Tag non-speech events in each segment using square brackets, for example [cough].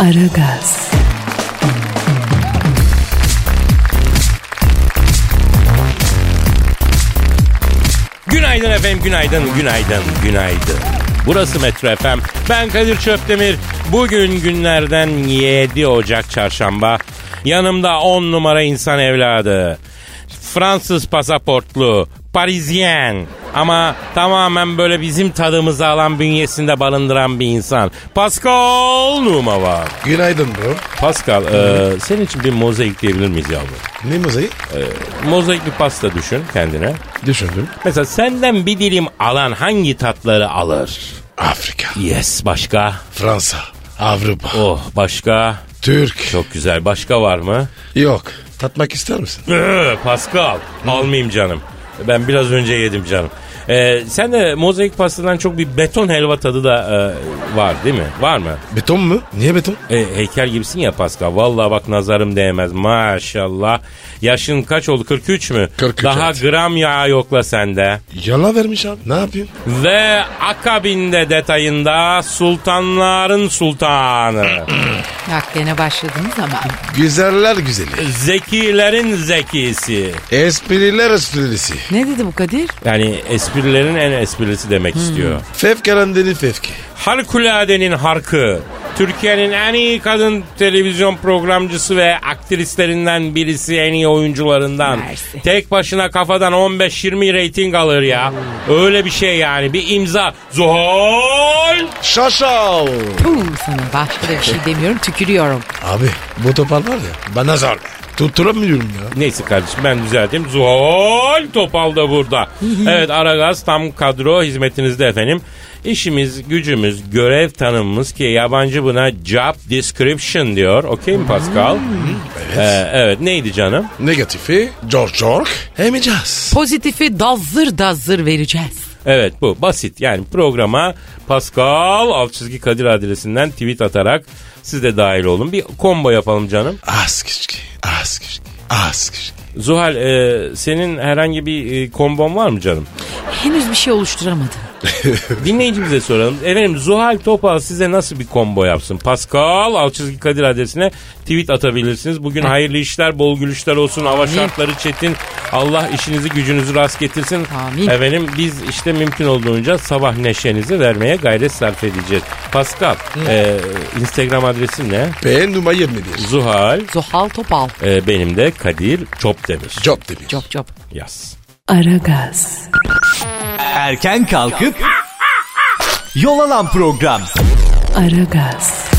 Aragaz, Günaydın efendim, günaydın, günaydın, günaydın. Burası Metro FM. Ben Kadir Çöptemir. Bugün günlerden 7 Ocak Çarşamba. Yanımda 10 numara insan evladı. Fransız pasaportlu, Parisyen ama tamamen böyle bizim tadımızı alan bünyesinde barındıran bir insan. Pascal Numa var. Günaydın bro. Pascal, e, senin için bir mozaik diyebilir miyiz yavrum? Ne mozayı? Mozaik bir pasta düşün kendine. Düşündüm. Mesela senden bir dilim alan hangi tatları alır? Afrika, Yes başka. Fransa, Avrupa, Oh başka. Türk. Çok güzel. Başka var mı? Yok. Tatmak ister misin? Ee, Pascal. Almayayım canım. Ben biraz önce yedim canım. Ee, sen de mozaik pastadan çok bir beton helva tadı da e, var değil mi? Var mı? Beton mu? Niye beton? E, heykel gibisin ya Pascal. Vallahi bak nazarım değmez maşallah. Yaşın kaç oldu? 43 mü? 43, Daha evet. gram yağ yokla sende. Yala vermiş abi. Ne yapayım? Ve akabinde detayında sultanların sultanı. [clears throat] Bak gene başladınız ama. Güzeller güzeli. Zekilerin zekisi. Espriler esprisi. Ne dedi bu Kadir? Yani esprilerin en esprisi demek istiyor. Fevkalandenin fevki. Harikuladenin harkı. Türkiye'nin en iyi kadın televizyon programcısı ve aktrislerinden birisi en iyi oyuncularından. Mersi. Tek başına kafadan 15-20 reyting alır ya. Öyle bir şey yani bir imza. Zuhal. Şaşal. Puh sana başka da bir şey demiyorum tükürüyorum. Abi bu topal var ya bana zor. Tutturamıyorum ya. Neyse kardeşim ben düzelteyim. Zuhal Topal da burada. evet Aragaz tam kadro hizmetinizde efendim. İşimiz, gücümüz, görev tanımımız ki yabancı buna job description diyor. Okey mi Pascal? Evet. Ee, evet neydi canım? Negatifi George George emeceğiz. Pozitifi dazır dazır vereceğiz. Evet bu basit yani programa Pascal alt çizgi Kadir adresinden tweet atarak siz de dahil olun. Bir combo yapalım canım. Az kişki. Az kişki. Az kişki. Zuhal e, senin herhangi bir e, kombon var mı canım? Henüz bir şey oluşturamadım. [laughs] Dinleyicimize soralım. Efendim Zuhal Topal size nasıl bir combo yapsın? Pascal Alçızgi Kadir adresine tweet atabilirsiniz. Bugün hayırlı işler, bol gülüşler olsun. Hava Amin. şartları çetin. Allah işinizi gücünüzü rast getirsin. Amin. Efendim biz işte mümkün olduğunca sabah neşenizi vermeye gayret sarf edeceğiz. Pascal e, Instagram adresin ne? B numara 21. Zuhal Zuhal Topal. e, benim de Kadir Çopdemir. Job demir. Cop cop. Yaz. Aragaz, Erken kalkıp yol alan program. Aragaz,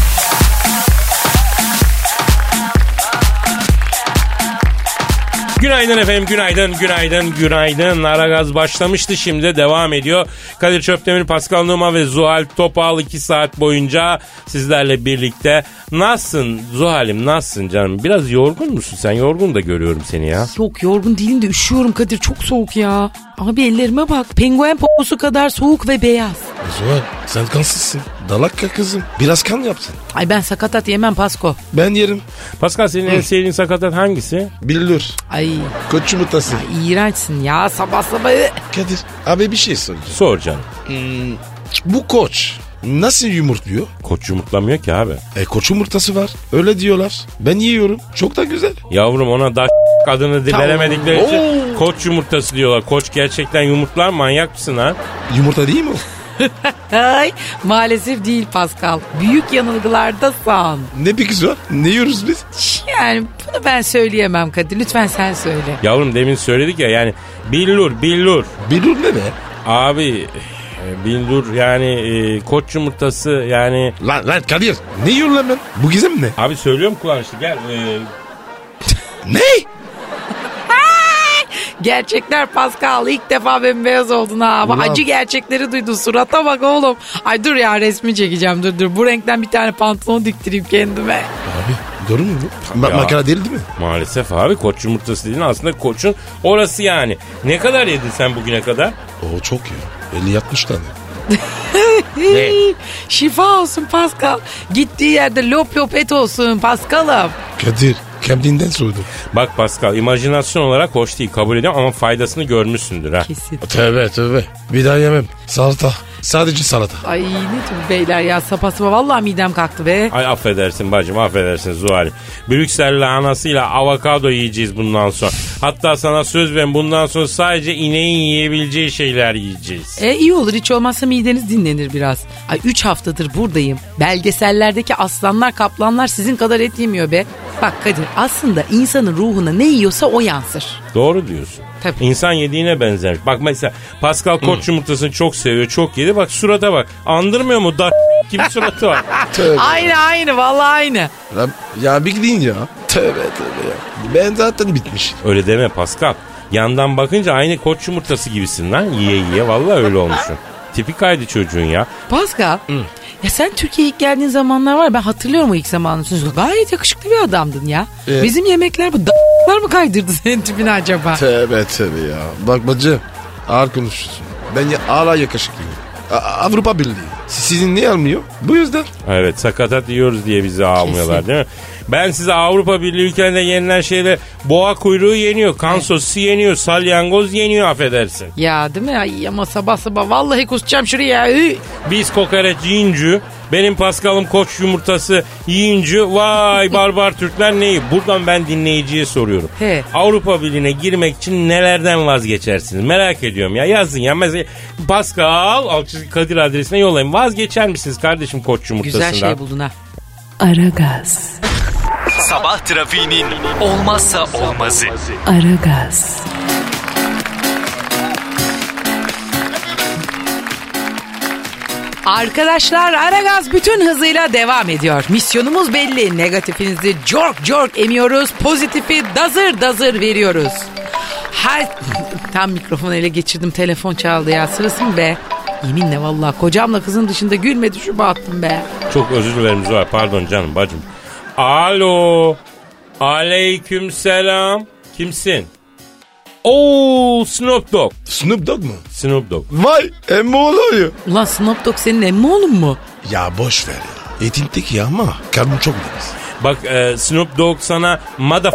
Günaydın efendim, günaydın, günaydın, günaydın. Aragaz başlamıştı şimdi de devam ediyor. Kadir Çöptemir, Pascal Numa ve Zuhal Topal 2 saat boyunca sizlerle birlikte. Nasılsın Zuhal'im, nasılsın canım? Biraz yorgun musun sen? Yorgun da görüyorum seni ya. Yok yorgun değilim de üşüyorum Kadir çok soğuk ya. Abi ellerime bak penguen poposu kadar soğuk ve beyaz. Zuhal sen kansızsın. Dalakka kızım. Biraz kan yapsın. Ay ben sakatat yemem Pasko. Ben yerim. Pascal senin en sevdiğin sakatat hangisi? Bilir. Ay Koç yumurtası. iğrençsin ya sabah sabah. Kadir abi bir şey soracağım. Sor canım. Bu koç nasıl yumurtluyor? Koç yumurtlamıyor ki abi. E koç yumurtası var. Öyle diyorlar. Ben yiyorum. Çok da güzel. Yavrum ona da [laughs] adını Tamam. veremedikleri için Oo. koç yumurtası diyorlar. Koç gerçekten yumurtlar manyak mısın ha? Yumurta değil mi o? [laughs] Ay maalesef değil Pascal. Büyük yanılgılarda san. Ne bir kız var? Ne yiyoruz biz? Yani bunu ben söyleyemem Kadir. Lütfen sen söyle. Yavrum demin söyledik ya yani billur billur. Bilur ne be? Abi e, billur yani e, koç yumurtası yani Lan lan Kadir. Ne yiyorsun lan ben? Bu gizem ne? abi söylüyorum kullanışlı gel e, Ne? Gerçekler Pascal ilk defa bembeyaz oldun ha. Ulan. acı gerçekleri duydun. Surata bak oğlum. Ay dur ya resmi çekeceğim dur dur. Bu renkten bir tane pantolon diktireyim kendime. Abi doğru mu bu? Ma- makara değil değil mi? Maalesef abi koç yumurtası dediğin aslında koçun orası yani. Ne kadar yedin sen bugüne kadar? O çok ya. 50-60 tane. [laughs] Ne? Şifa olsun Pascal. Gittiği yerde lop lop et olsun Pascal'ım. Kadir kendinden soydum. Bak Pascal imajinasyon olarak hoş değil kabul ediyorum ama faydasını görmüşsündür ha. Kesin. Tövbe tövbe. Bir daha yemem. Salata. Sadece salata. Ay ne tür beyler ya sapasıpa vallahi midem kalktı be. Ay affedersin bacım affedersin Zuhal'im. Brüksel lahanasıyla avokado yiyeceğiz bundan sonra. Hatta sana söz verin bundan sonra sadece ineğin yiyebileceği şeyler yiyeceğiz. E iyi olur hiç olmazsa mideniz dinlenir biraz. Ay 3 haftadır buradayım. Belgesellerdeki aslanlar kaplanlar sizin kadar et yemiyor be. Bak Kadir aslında insanın ruhuna ne yiyorsa o yansır. Doğru diyorsun. Tabii. İnsan yediğine benzer. Bak mesela Pascal koç yumurtasını çok seviyor, çok yedi. Bak surata bak. Andırmıyor mu? Da gibi suratı var. [laughs] Tövbe. Aynı aynı vallahi aynı. Ya, ya bir gidin ya. Tövbe tövbe ya. Ben zaten bitmiş. Öyle deme Pascal. Yandan bakınca aynı koç yumurtası gibisin lan. Yiye yiye vallahi öyle olmuşsun. Tipik haydi çocuğun ya. Pascal. Ya sen Türkiye'ye ilk geldiğin zamanlar var ben hatırlıyorum o ilk zamanını. Gayet yakışıklı bir adamdın ya. Evet. Bizim yemekler bu d**lar mı kaydırdı senin tipini acaba? Tövbe tövbe ya. Bak bacım ağır konuşuyorsun. Ben ya hala yakışıklıyım. A- Avrupa Birliği. Sizin niye almıyor? Bu yüzden. Evet sakatat yiyoruz diye bizi almıyorlar değil mi? Ben size Avrupa Birliği ülkelerinde yenilen şeyler boğa kuyruğu yeniyor, kan sosisi yeniyor, salyangoz yeniyor affedersin. Ya değil mi? Ay ama sabah sabah vallahi kusacağım şuraya. Ü. Biz kokoreç yiyince benim Paskal'ım koç yumurtası yiyince vay [laughs] barbar Türkler neyi? Buradan ben dinleyiciye soruyorum. He. Avrupa Birliği'ne girmek için nelerden vazgeçersiniz? Merak ediyorum ya yazın ya. Mesela Pascal Alçızı Kadir adresine yollayın. Vazgeçer misiniz kardeşim koç yumurtasından? Güzel şey buldun ha. Aragaz, Sabah trafiğinin olmazsa olmazı. Aragaz, Arkadaşlar Aragaz bütün hızıyla devam ediyor. Misyonumuz belli. Negatifinizi cork cork emiyoruz. Pozitifi dazır dazır veriyoruz. Her... [laughs] Tam mikrofonu ele geçirdim. Telefon çaldı ya. Sırası mı be? Yeminle vallahi kocamla kızın dışında gülmedi şu battım be. Çok özür dilerim Zuhal. Pardon canım bacım. Alo. Aleyküm selam. Kimsin? Oo Snoop Dogg. Snoop Dogg mu? Snoop Dogg. Vay emmi oluyor. Ulan Snoop Dogg senin emmi oğlun mu? Ya boş ver ya. Etin tek ya ama karnım çok deniz. Bak e, Snoop Dogg sana mother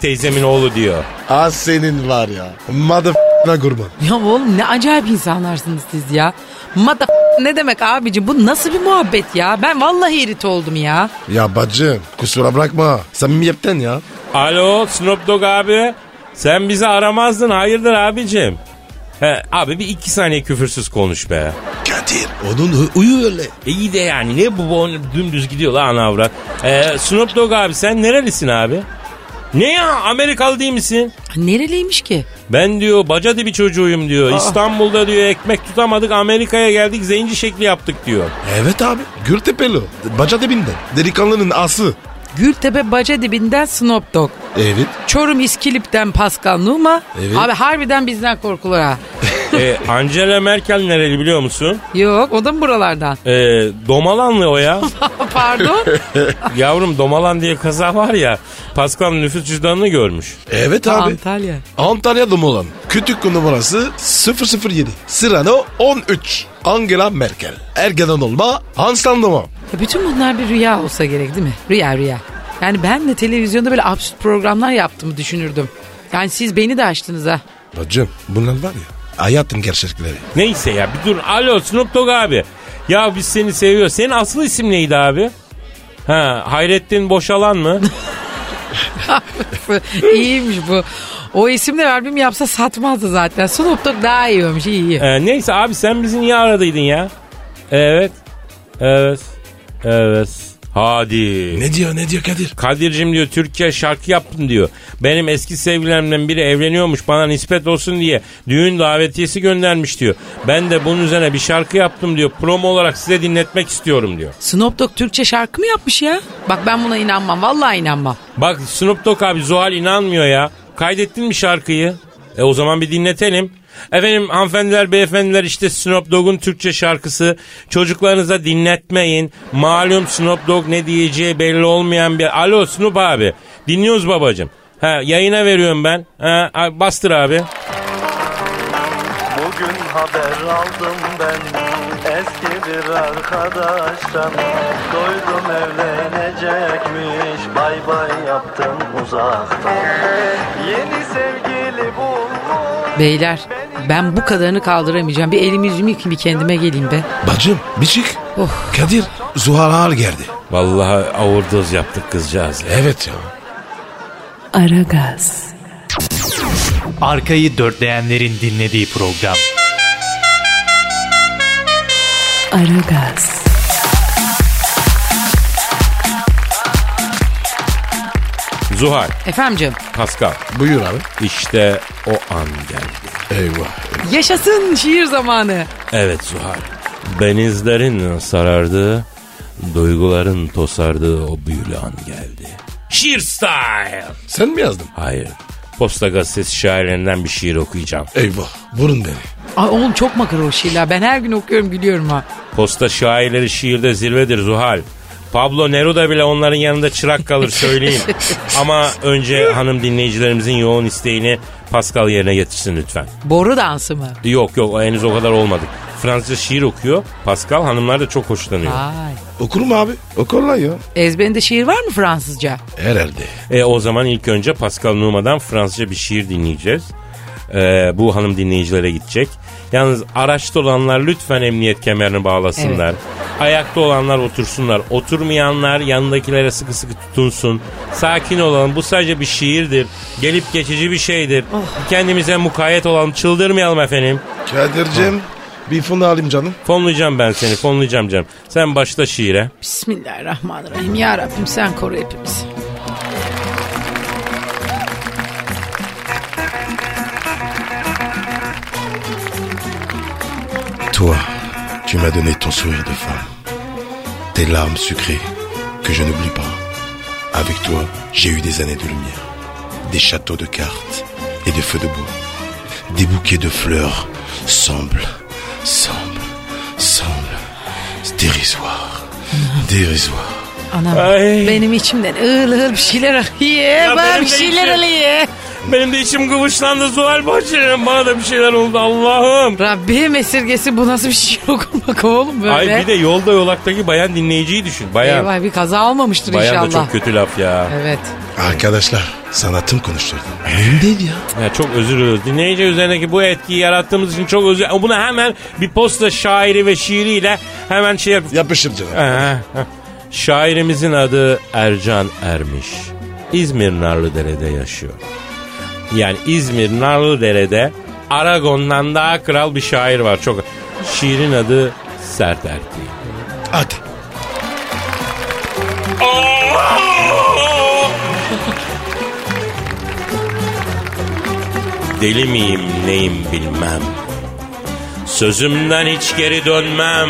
teyzemin oğlu diyor. Az senin var ya. Mother kurban. Ya oğlum ne acayip insanlarsınız siz ya. Mada ne demek abicim bu nasıl bir muhabbet ya? Ben vallahi irite oldum ya. Ya bacım kusura bırakma. Samimiyetten ya. Alo Snoop Dogg abi. Sen bizi aramazdın hayırdır abicim? He, abi bir iki saniye küfürsüz konuş be. Kadir onun uyu öyle. E iyi de yani ne bu, bu dümdüz gidiyor lan avrat. E, Snoop Dogg abi sen nerelisin abi? Ne ya Amerikalı değil misin? Nereliymiş ki? Ben diyor baca dibi çocuğuyum diyor. İstanbul'da diyor ekmek tutamadık Amerika'ya geldik zenci şekli yaptık diyor. Evet abi Gürtepeli. Baca dibinden. Delikanlının ası. Gültepe baca dibinden Snoop Dogg. Evet. Çorum İskilip'ten Pascal Numa. Evet. Abi harbiden bizden korkulur ha. [laughs] E, Angela Merkel nereli biliyor musun? Yok o da mı buralardan? E, Domalanlı o ya. [laughs] Pardon. [laughs] Yavrum Domalan diye kaza var ya. Pascal'ın nüfus cüzdanını görmüş. Evet abi. Antalya. Antalya'da mı olan? Kütük numarası 007. Sırano 13. Angela Merkel. Ergeden olma. Hans Landoma. Ya bütün bunlar bir rüya olsa gerek değil mi? Rüya rüya. Yani ben de televizyonda böyle absürt programlar yaptığımı düşünürdüm. Yani siz beni de açtınız ha. Bacım bunlar var ya. Hayatın gerçekleri. Neyse ya bir dur. Alo Snoop Dogg abi. Ya biz seni seviyoruz. Senin asıl isim neydi abi? Ha Hayrettin Boşalan mı? [laughs] İyiymiş bu. O isimle albüm yapsa satmazdı zaten. Snoop Dogg daha iyi olmuş. iyi iyi. Ee, neyse abi sen bizi niye aradıydın ya? Evet. Evet. Evet. Hadi. Ne diyor ne diyor Kadir? Kadir'cim diyor Türkiye şarkı yaptım diyor. Benim eski sevgilerimden biri evleniyormuş bana nispet olsun diye düğün davetiyesi göndermiş diyor. Ben de bunun üzerine bir şarkı yaptım diyor. Promo olarak size dinletmek istiyorum diyor. Snoop Dogg Türkçe şarkı mı yapmış ya? Bak ben buna inanmam. Vallahi inanmam. Bak Snoop Dogg abi Zuhal inanmıyor ya. Kaydettin mi şarkıyı? E o zaman bir dinletelim. Efendim hanımefendiler beyefendiler işte Snoop Dogg'un Türkçe şarkısı. Çocuklarınıza dinletmeyin. Malum Snoop Dogg ne diyeceği belli olmayan bir... Alo Snoop abi. Dinliyoruz babacım. Ha, yayına veriyorum ben. Ha, bastır abi. Bugün haber aldım ben eski bir arkadaştan Duydum evlenecekmiş bay bay yaptım uzaktan Beyler ben bu kadarını kaldıramayacağım. Bir elimi yüzümü yıkayayım bir kendime geleyim be. Bacım bir çık. Oh. Kadir Zuhal ağır geldi. Vallahi overdose yaptık kızcağız. Evet ya. Aragaz, Arkayı dörtleyenlerin dinlediği program. Aragaz, Zuhal, Efendim canım. Pascal. Buyur abi. İşte o an geldi. Yaşasın Eyvah. şiir zamanı. Evet Zuhal. Benizlerin sarardığı, duyguların tosardığı o büyülü an geldi. Şiir style. Sen mi yazdın? Hayır. Posta gazetesi şairlerinden bir şiir okuyacağım. Eyvah. Vurun beni. Ay oğlum çok makara o şiirler. Ben her gün okuyorum gülüyorum ha. Posta şairleri şiirde zirvedir Zuhal. Pablo Neruda bile onların yanında çırak kalır söyleyeyim. [laughs] Ama önce hanım dinleyicilerimizin yoğun isteğini Pascal yerine getirsin lütfen. Boru dansı mı? Yok yok henüz o kadar olmadık. Fransızca şiir okuyor. Pascal hanımlar da çok hoşlanıyor. Ay. Okur mu abi? Okurlar ya. Ezberinde şiir var mı Fransızca? Herhalde. E, o zaman ilk önce Pascal Numa'dan Fransızca bir şiir dinleyeceğiz. E, bu hanım dinleyicilere gidecek. Yalnız araçta olanlar lütfen emniyet kemerini bağlasınlar. Ayakta olanlar otursunlar. Oturmayanlar yanındakilere sıkı sıkı tutunsun. Sakin olalım. Bu sadece bir şiirdir. Gelip geçici bir şeydir. Kendimize mukayyet olalım. Çıldırmayalım efendim. Kadir'cim bir fonu alayım canım. Fonlayacağım ben seni. Fonlayacağım canım. Sen başla şiire. Bismillahirrahmanirrahim. Ya Rabbim sen koru hepimizi. Toi, tu m'as donné ton sourire de femme, tes larmes sucrées que je n'oublie pas. Avec toi, j'ai eu des années de lumière, des châteaux de cartes et de feux de bois. Des bouquets de fleurs semblent, semblent, semblent dérisoires, dérisoires. Anam Ay. benim içimden ığıl ığıl bir şeyler akıyor. Bana benim bir de şeyler içim- oluyor. Benim de içim kıvışlandı Zuhal bacım. Bana da bir şeyler oldu Allah'ım. Rabbim esirgesi bu nasıl bir şiir okumak [laughs] oğlum böyle. Ay bir de yolda yolaktaki bayan dinleyiciyi düşün. Bayan. Eyvah bir kaza olmamıştır bayan inşallah. da çok kötü laf ya. Evet. Arkadaşlar, sanatım konuşturdu. Benim değil ya. ya. Çok özür diliyoruz. Dinleyici üzerindeki bu etkiyi yarattığımız için çok özür Bunu hemen bir posta şairi ve şiiriyle hemen şey yap. Yapışır canım. Şairimizin adı Ercan Ermiş. İzmir Narlıdere'de yaşıyor. Yani İzmir Narlıdere'de Aragon'dan daha kral bir şair var. Çok Şiirin adı Sert Erkeği. Hadi. [laughs] Deli miyim neyim bilmem. Sözümden hiç geri dönmem.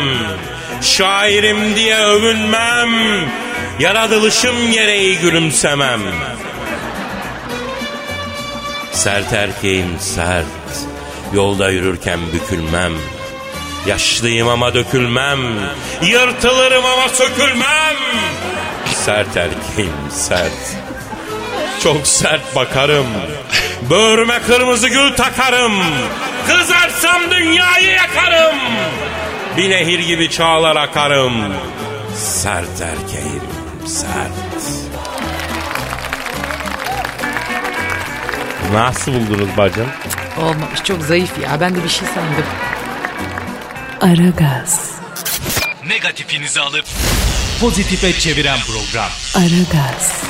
Şairim diye övünmem. Yaratılışım gereği gülümsemem. Sert erkeğim sert. Yolda yürürken bükülmem. Yaşlıyım ama dökülmem. Yırtılırım ama sökülmem. Sert erkeğim sert. Çok sert bakarım. Böğrüme kırmızı gül takarım. Kızarsam dünyayı yakarım. Bir nehir gibi çağlar akarım. Sert erkeğim sert. Nasıl buldunuz bacım? Olmamış çok zayıf ya. Ben de bir şey sandım. Aragaz, Negatifinizi alıp pozitife çeviren program. Aragaz,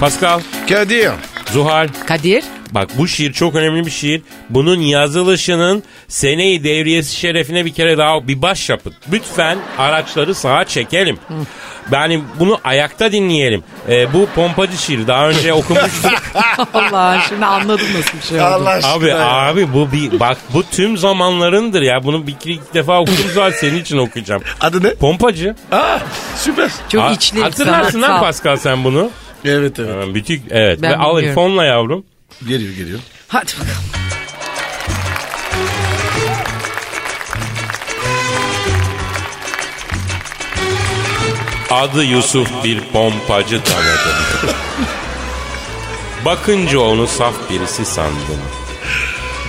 Pascal, Kadir, Zuhal, Kadir bak bu şiir çok önemli bir şiir. Bunun yazılışının seneyi devriyesi şerefine bir kere daha bir baş yapın. Lütfen araçları sağa çekelim. Yani bunu ayakta dinleyelim. Ee, bu pompacı şiir daha önce okumuştuk. [laughs] Allah şimdi anladım nasıl bir şey oldu. Allah aşkına. Abi ya. abi bu bir bak bu tüm zamanlarındır ya. Bunu bir iki ilk defa okudum [laughs] zaten senin için okuyacağım. Adı ne? Pompacı. Aa süper. Çok Ha- içli. Hatırlarsın lan sanatsal. Pascal sen bunu. Evet evet. Ha, Bütik evet. Ben Ve al bilmiyorum. fonla yavrum. Geliyor geliyor. Hadi bakalım. Adı Yusuf bir pompacı tanıdım. Bakınca onu saf birisi sandım.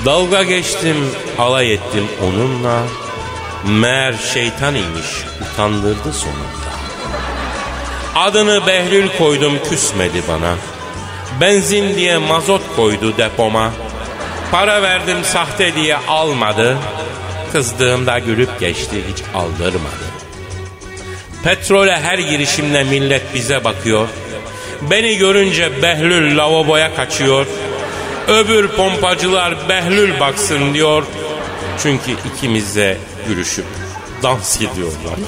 Dalga geçtim, alay ettim onunla. Meğer şeytan imiş, utandırdı sonunda. Adını Behlül koydum küsmedi bana. Benzin diye mazot koydu depoma. Para verdim sahte diye almadı. Kızdığımda gülüp geçti hiç aldırmadı. Petrole her girişimde millet bize bakıyor. Beni görünce Behlül lavaboya kaçıyor. Öbür pompacılar Behlül baksın diyor. Çünkü ikimiz de gülüşüp dans ediyorlar.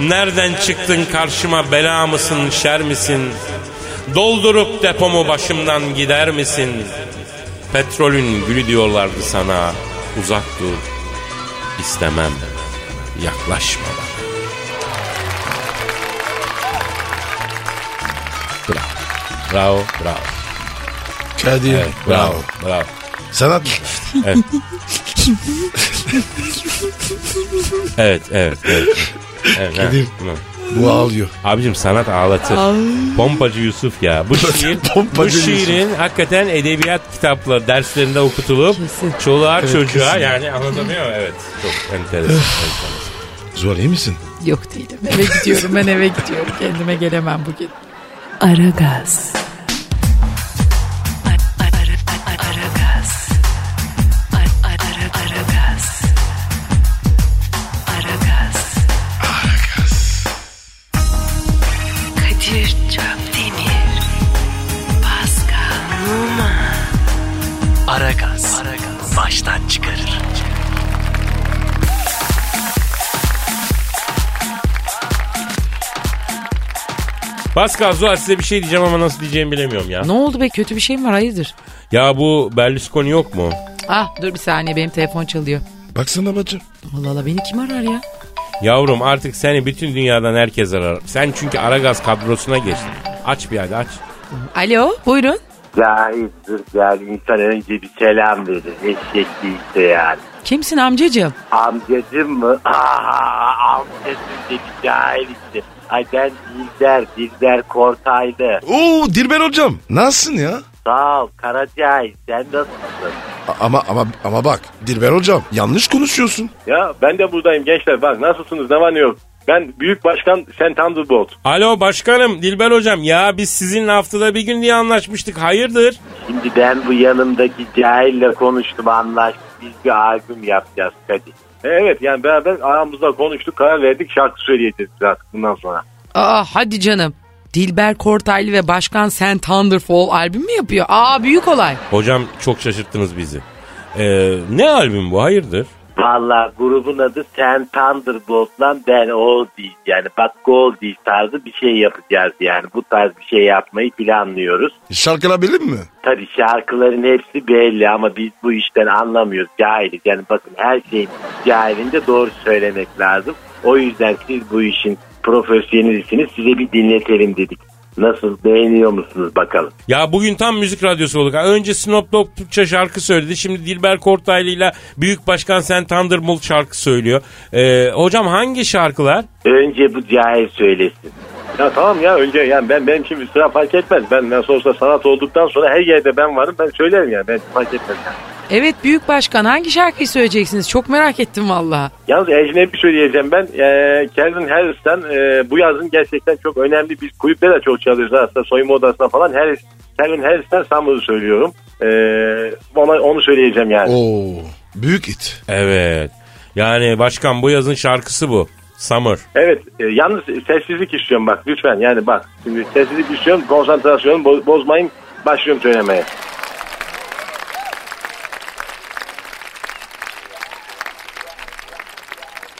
Nereden çıktın karşıma bela mısın şer misin? Doldurup depomu başımdan gider misin? Petrolün gülü diyorlardı sana. Uzak dur. İstemem. Yaklaşma bana. Bravo. Bravo, bravo. Kadir. Evet, bravo, bravo. Sanat. Evet. evet, evet, evet. Evet Kadir. Bu ağlıyor. Abicim sanat ağlatır. Pompacı Yusuf ya. Bu [laughs] şiir, bu Pompacı Yusuf. şiirin hakikaten edebiyat kitapları derslerinde okutulup Kesin. çoluğa çocuğa yani anlatamıyor mu? Evet. Çok enteresan. enteresan. Zuhal iyi misin? Yok değilim. Eve gidiyorum ben eve gidiyorum. Kendime gelemem bugün. Aragaz. Aragaz. Baştan çıkarır. Pascal Zuhal size bir şey diyeceğim ama nasıl diyeceğimi bilemiyorum ya. Ne oldu be kötü bir şey mi var hayırdır? Ya bu Berlusconi yok mu? Ah dur bir saniye benim telefon çalıyor. Baksana bacım. Allah Allah beni kim arar ya? Yavrum artık seni bütün dünyadan herkes arar. Sen çünkü Aragaz kadrosuna geçtin. Aç bir hadi aç. Alo buyurun. Cahildir yani insan önce bir selam verir. Eşek değilse yani. Kimsin amcacığım? Amcacım mı? [laughs] Aa, amcacım dedi cahil işte. Ay ben Dilber, Dilber Kortaylı. Oo Dilber hocam. Nasılsın ya? Sağ ol Karacahil sen nasılsın? A- Ama ama ama bak Dilber hocam yanlış konuşuyorsun. Ya ben de buradayım gençler bak nasılsınız ne var ne yok. Ben Büyük Başkan Sen Thunderbolt. Alo başkanım Dilber hocam ya biz sizinle haftada bir gün diye anlaşmıştık hayırdır? Şimdi ben bu yanımdaki cahille konuştum anlaştık. Biz bir albüm yapacağız Kadir. E, Evet yani beraber aramızda konuştuk karar verdik şarkı söyleyeceğiz biraz bundan sonra. Aa hadi canım. Dilber Kortaylı ve Başkan Sen Thunderfall albüm mü yapıyor? Aa büyük olay. Hocam çok şaşırttınız bizi. Ee, ne albüm bu hayırdır? Valla grubun adı Sen Thunderbolt'la ben o değil. Yani bak gol değil tarzı bir şey yapacağız yani. Bu tarz bir şey yapmayı planlıyoruz. Şarkılar bilir mi? Tabii şarkıların hepsi belli ama biz bu işten anlamıyoruz. Cahiliz. Yani bakın her şeyin cahilinde doğru söylemek lazım. O yüzden siz bu işin profesyonelisiniz. Size bir dinletelim dedik. Nasıl beğeniyor musunuz bakalım? Ya bugün tam müzik radyosu olduk. Önce Snoop Dogg Türkçe şarkı söyledi. Şimdi Dilber Kortaylı ile Büyük Başkan Sen Thunderbolt şarkı söylüyor. Ee, hocam hangi şarkılar? Önce bu cahil söylesin. Ya tamam ya önce yani ben benim için sıra fark etmez. Ben nasıl olsa sanat olduktan sonra her yerde ben varım ben söylerim yani ben fark etmez. Evet büyük başkan hangi şarkıyı söyleyeceksiniz? Çok merak ettim valla. Yalnız ecnebi söyleyeceğim ben. Ee, Calvin Harris'ten e, bu yazın gerçekten çok önemli bir kulüpte de çok çalıyoruz aslında soyunma odasında falan. Harris, Calvin Harris'ten Summer'ı söylüyorum. Ee, ona, onu söyleyeceğim yani. Oo büyük it. Evet. Yani başkan bu yazın şarkısı bu. Summer. Evet e, yalnız sessizlik istiyorum bak lütfen yani bak. Şimdi sessizlik istiyorum konsantrasyonumu bo- bozmayın başlıyorum söylemeye.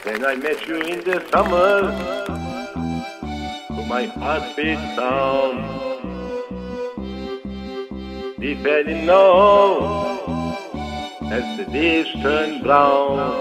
When I met you in the summer my heartbeat sound We fell in love As the days turned brown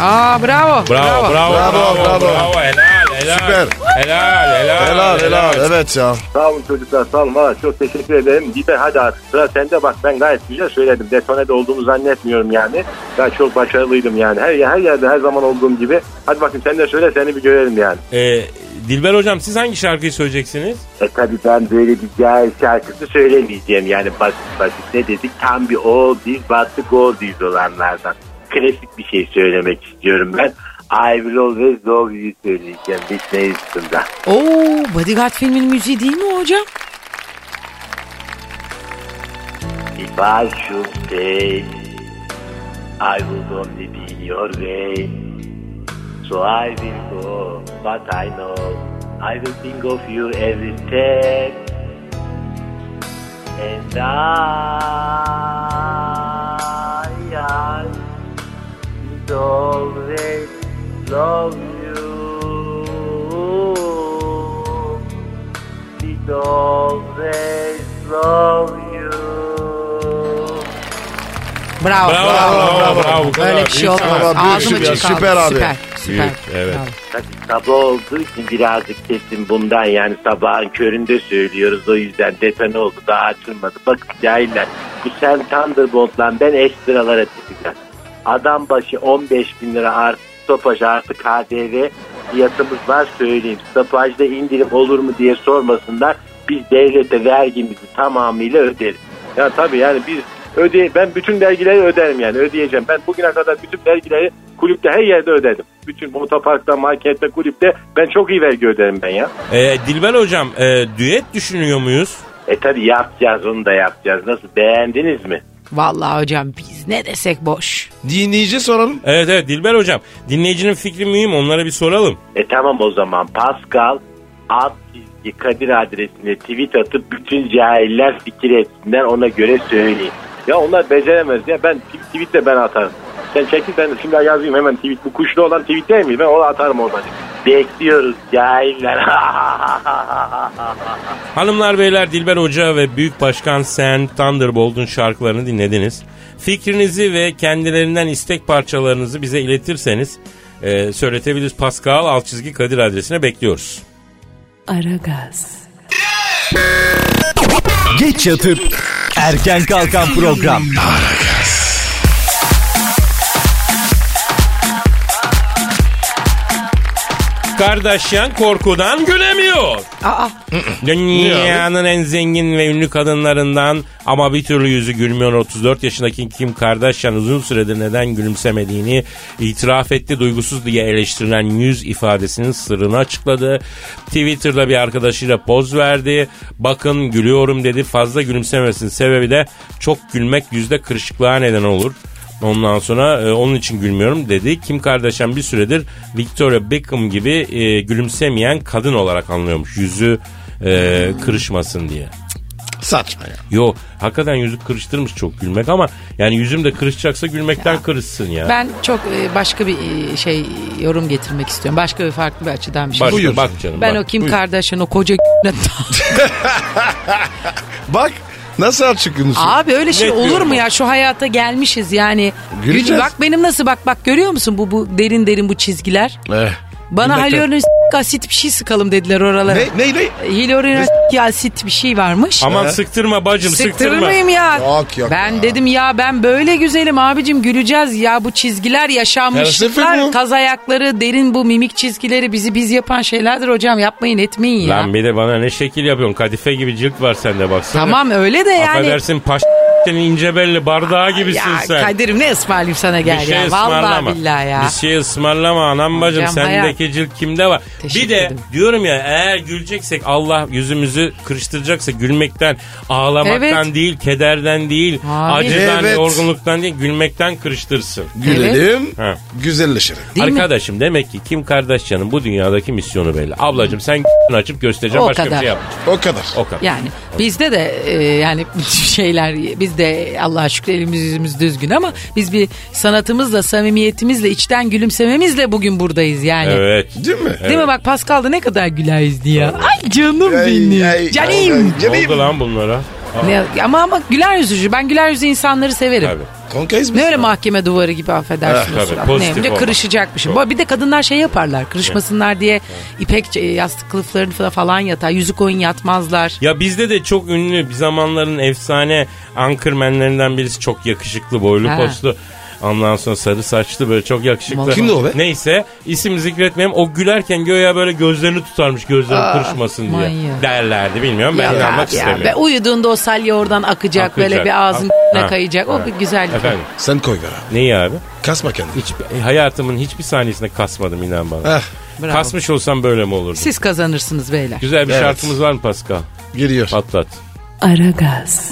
Aa bravo. Bravo, bravo, bravo, Bravo, bravo, bravo. Helal, helal. Süper. Helal, helal. Helal helal evet ya. Sağ olun çocuklar sağ olun valla çok teşekkür ederim. Gider hadi artık sıra sende bak ben gayet güzel söyledim. Detonede olduğumu zannetmiyorum yani. Ben çok başarılıydım yani. Her, her yerde her zaman olduğum gibi. Hadi bakayım sen de söyle seni bir görelim yani. Ee, Dilber hocam siz hangi şarkıyı söyleyeceksiniz? E tabi ben böyle bir cahil şarkısı söylemeyeceğim yani basit basit ne dedik tam bir oldies but the goldies olanlardan. Klasik bir şey söylemek istiyorum ben. I will always love you söyleyeceğim Whitney Houston'da. Oo Bodyguard filminin müziği değil mi hocam? If I should stay I would only be in your way So I will go but I know I will think of you every step And I, always love you Will always love you Bravo. Bravo, bravo, bravo. Kadar Böyle bir şey olmaz. Ağzım süper, açık kaldı. süper abi. Süper. Süper. Büyük, evet. Bravo. Tabii sabah olduğu için birazcık kesin bundan yani sabahın köründe söylüyoruz o yüzden detone oldu daha açılmadı. Bakın cahiller bu sen Thunderbolt'la ben ekstralara çıkacağım. Adam başı 15 bin lira artı stopaj artı KDV fiyatımız var söyleyeyim. Stopajda indirim olur mu diye sormasınlar. Biz devlete vergimizi tamamıyla öderiz. Ya tabii yani biz öde ben bütün vergileri öderim yani ödeyeceğim. Ben bugüne kadar bütün vergileri kulüpte her yerde ödedim. Bütün otoparkta, markette, kulüpte ben çok iyi vergi öderim ben ya. Ee, Dilber hocam e, düet düşünüyor muyuz? E tabii yapacağız onu da yapacağız. Nasıl beğendiniz mi? Vallahi hocam biz ne desek boş. Dinleyici soralım. Evet evet Dilber hocam. Dinleyicinin fikri mühim onlara bir soralım. E tamam o zaman Pascal alt çizgi Kadir adresine tweet atıp bütün cahiller fikir etsinler ona göre söyleyeyim. Ya onlar beceremez ya ben tweet de ben atarım. Sen çekil ben şimdi yazayım hemen tweet. Bu kuşlu olan tweet değil mi? Ben onu atarım oradan. Bekliyoruz cahiller. [laughs] Hanımlar beyler Dilber Hoca ve Büyük Başkan Sen Thunderbolt'un şarkılarını dinlediniz. Fikrinizi ve kendilerinden istek parçalarınızı bize iletirseniz e, söyletebiliriz. Pascal alt çizgi Kadir adresine bekliyoruz. Aragaz, Geç yatıp erken kalkan program. Kardashian korkudan gülemiyor. Aa Dünyanın en zengin ve ünlü kadınlarından ama bir türlü yüzü gülmüyor 34 yaşındaki Kim Kardashian uzun süredir neden gülümsemediğini itiraf etti. Duygusuz diye eleştirilen yüz ifadesinin sırrını açıkladı. Twitter'da bir arkadaşıyla poz verdi. Bakın gülüyorum dedi. Fazla gülümsemesinin sebebi de çok gülmek yüzde kırışıklığa neden olur. Ondan sonra e, onun için gülmüyorum dedi. Kim Kardashian bir süredir Victoria Beckham gibi e, gülümsemeyen kadın olarak anlıyormuş. Yüzü e, kırışmasın diye. Saçma ya. Yo hakikaten yüzü kırıştırmış çok gülmek ama yani yüzüm de kırışacaksa gülmekten kırışsın ya. ben çok e, başka bir e, şey yorum getirmek istiyorum. Başka bir farklı bir açıdan bir şey. Buyur. bak canım ben bak. o Kim. Kardashian o koca [laughs] [laughs] [laughs] Bak nasıl açık konuşuyor. Abi öyle şey olur mu ya şu hayata gelmişiz yani. Güleceğiz. Gül- Bak benim nasıl bak bak görüyor musun bu bu derin derin bu çizgiler? Eh. Bana Gülmekten. halyorunu asit bir şey sıkalım dediler oralara. Ne, ne, ne? Hyaluronik asit bir şey varmış. Aman sıktırma bacım Sıktırır sıktırma. mıyım ya? Yok, yok ben ya. dedim ya ben böyle güzelim abicim güleceğiz ya bu çizgiler Felsefe yaşanmışlıklar bu. kaz ayakları derin bu mimik çizgileri bizi biz yapan şeylerdir hocam yapmayın etmeyin ya. Lan bir de bana ne şekil yapıyorsun? Kadife gibi cilt var sende baksana. Tamam öyle de yani. Affedersin paş senin ince belli bardağı gibisin Ya sen. Kadir'im ne ısmarlayayım sana gel bir şey ya. ısmarlama. Vallahi billahi ya. Bir şey ısmarlama anam bacım. Hocam, Sendeki cilt kimde var? Teşekkür bir de ederim. diyorum ya eğer güleceksek Allah yüzümüzü kırıştıracaksa gülmekten, ağlamaktan Evet. değil, kederden değil, Abi. acıdan, Evet. yorgunluktan değil, gülmekten kırıştırsın. Gülelim, Ha. güzelleşelim. Değil mi? Arkadaşım demek ki Kim Kardashian'ın bu dünyadaki misyonu belli. Ablacım sen [laughs] açıp göstereceğim O başka kadar. bir şey yapmayacaksın. O kadar. O kadar. Yani bizde de e, yani [laughs] şeyler biz de Allah'a şükür elimiz yüzümüz düzgün ama biz bir sanatımızla samimiyetimizle içten gülümsememizle bugün buradayız yani. Evet. Değil mi? Değil mi bak Pascal da ne kadar güler yüzlü ya. Ay canım benim. ay, Canım. ay, Ne canım. oldu lan bunlara? Ne- ama ama güler yüzlü. Ben güler yüzlü insanları severim. Tabii. Ne öyle mahkeme duvarı gibi affedersin. O tabii, surat. pozitif ne, de olmak. kırışacakmışım. Çok. Bir de kadınlar şey yaparlar. Kırışmasınlar diye ipek e, yastık kılıflarını falan- falan yatar. Yüzük oyun yatmazlar. Ya bizde de çok ünlü bir zamanların efsane anchormenlerinden birisi çok yakışıklı boylu Ha. postlu. Ondan sonra sarı saçlı böyle çok yakışıklı. Kimdi o be? Neyse isim zikretmeyeyim. O gülerken göğe böyle gözlerini tutarmış gözleri kırışmasın diye. manyak. Derlerdi bilmiyorum ben Ya, inanmak ya, istemiyorum. Be, uyuduğunda o salya oradan akacak, Akacak. böyle bir ağzın Ha. kayacak. O Ha. bir güzellik. Efendim Sen koy ver. neyi abi? Kasma kendini. Hiç, e, hayatımın hiçbir saniyesinde kasmadım inan bana. Ah, Bravo. Kasmış olsam böyle mi olurdu? Siz kazanırsınız beyler. Güzel bir Evet. şarkımız var mı Pascal? geliyor. Patlat. Aragaz,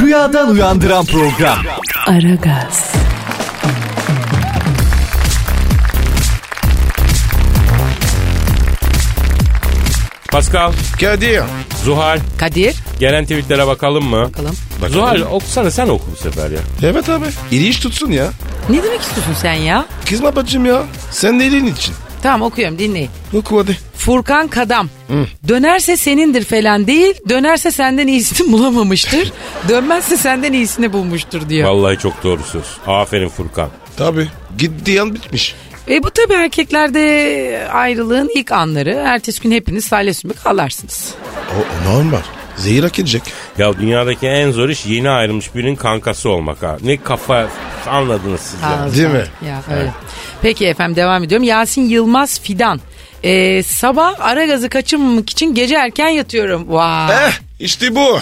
Rüyadan uyandıran program. Aragaz, Pascal, Kadir. Zuhal, Kadir gelen tweetlere bakalım mı? bakalım. Bakalım. Zuhal okusana sen oku bu sefer ya. Evet abi. İyi iş tutsun ya. Ne demek istiyorsun sen ya? Kızma bacım ya. Sen neyin için? Tamam okuyorum dinleyin. Oku hadi. Furkan Kadam. Dönerse senindir falan değil. Dönerse senden iyisini [laughs] bulamamıştır. Dönmezse senden iyisini bulmuştur diyor. Vallahi çok doğru söz. Aferin Furkan. Tabii. Gitti an bitmiş. Ve bu tabii erkeklerde ayrılığın ilk anları. Ertesi gün hepiniz salya sümük ağlarsınız. O, o normal. Zehir hak edecek. Ya dünyadaki en zor iş yeni ayrılmış birinin kankası olmak ha. Ne kafa anladınız siz ya. Ağızdan. Değil mi? Ya, öyle. Peki efendim devam ediyorum. Yasin Yılmaz Fidan. Ee, sabah ara gazı kaçırmamak için gece erken yatıyorum. Vay. Eh işte bu.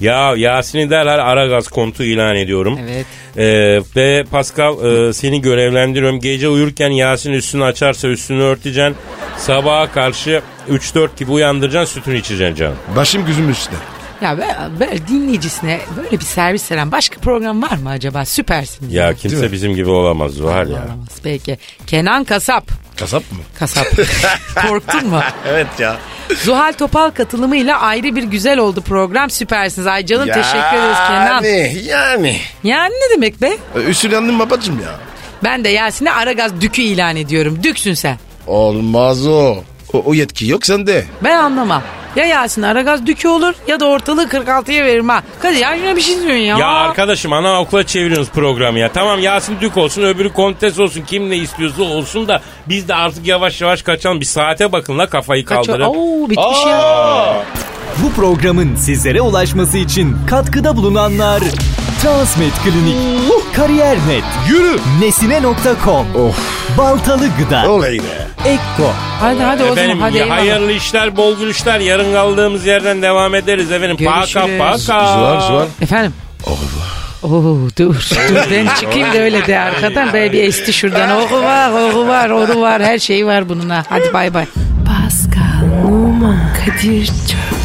Ya Yasin'i derhal Aragaz kontu ilan ediyorum. Evet. Ee, ve Pascal e, seni görevlendiriyorum. Gece uyurken Yasin üstünü açarsa üstünü örteceksin. Sabaha karşı 3-4 gibi uyandıracaksın sütünü içeceksin canım. Başım gözüm üstüne. Ya ben, ben dinleyicisine böyle bir servis veren başka program var mı acaba? Süpersiniz. Ya kimse bizim gibi olamaz Zuhal ya. Olamaz. Peki. Kenan Kasap. Kasap mı? Kasap. [laughs] Korktun mu? Evet ya. Zuhal Topal katılımıyla ayrı bir güzel oldu program. Süpersiniz. Ay canım teşekkür ederiz Kenan. Yani yani. Yani ne demek be? Üstülendim babacım ya. Ben de Yasin'e Aragaz Dükü ilan ediyorum. Düksün sen. Olmaz o. O, o yetki yok sende. Ben anlamam. Ya Yasin Aragaz Dükü olur ya da ortalığı 46'ya veririm ha. Kadir ya şuna bir şey söylüyorsun ya. Ya arkadaşım ana okula çeviriyorsunuz programı ya. Tamam Yasin Dük olsun öbürü Kontes olsun kim ne istiyorsa olsun da biz de artık yavaş yavaş kaçalım. Bir saate bakın la kafayı Kaç- kaldırın. Oo bitmiş ya. Bu programın sizlere ulaşması için katkıda bulunanlar Transmed Klinik, Kariyer.net, Yürü. Nesine.com, Of. Baltalı Gıda, Oley be. Ekko. Hadi hadi o zaman Efendim hadi eyvallah. hayırlı işler bol gülüşler yarın kaldığımız yerden devam ederiz efendim. Paka Görüşürüz. paka. Zuhal Zuhal. Efendim? Au revoir. Oo dur dur ben çıkayım da öyle de arkadan böyle bir esti şuradan. Oku var oku var oru var her şeyi var bunun ha. Hadi bay bay. Pascal, Oman, Kadir çok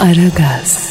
Aragaz.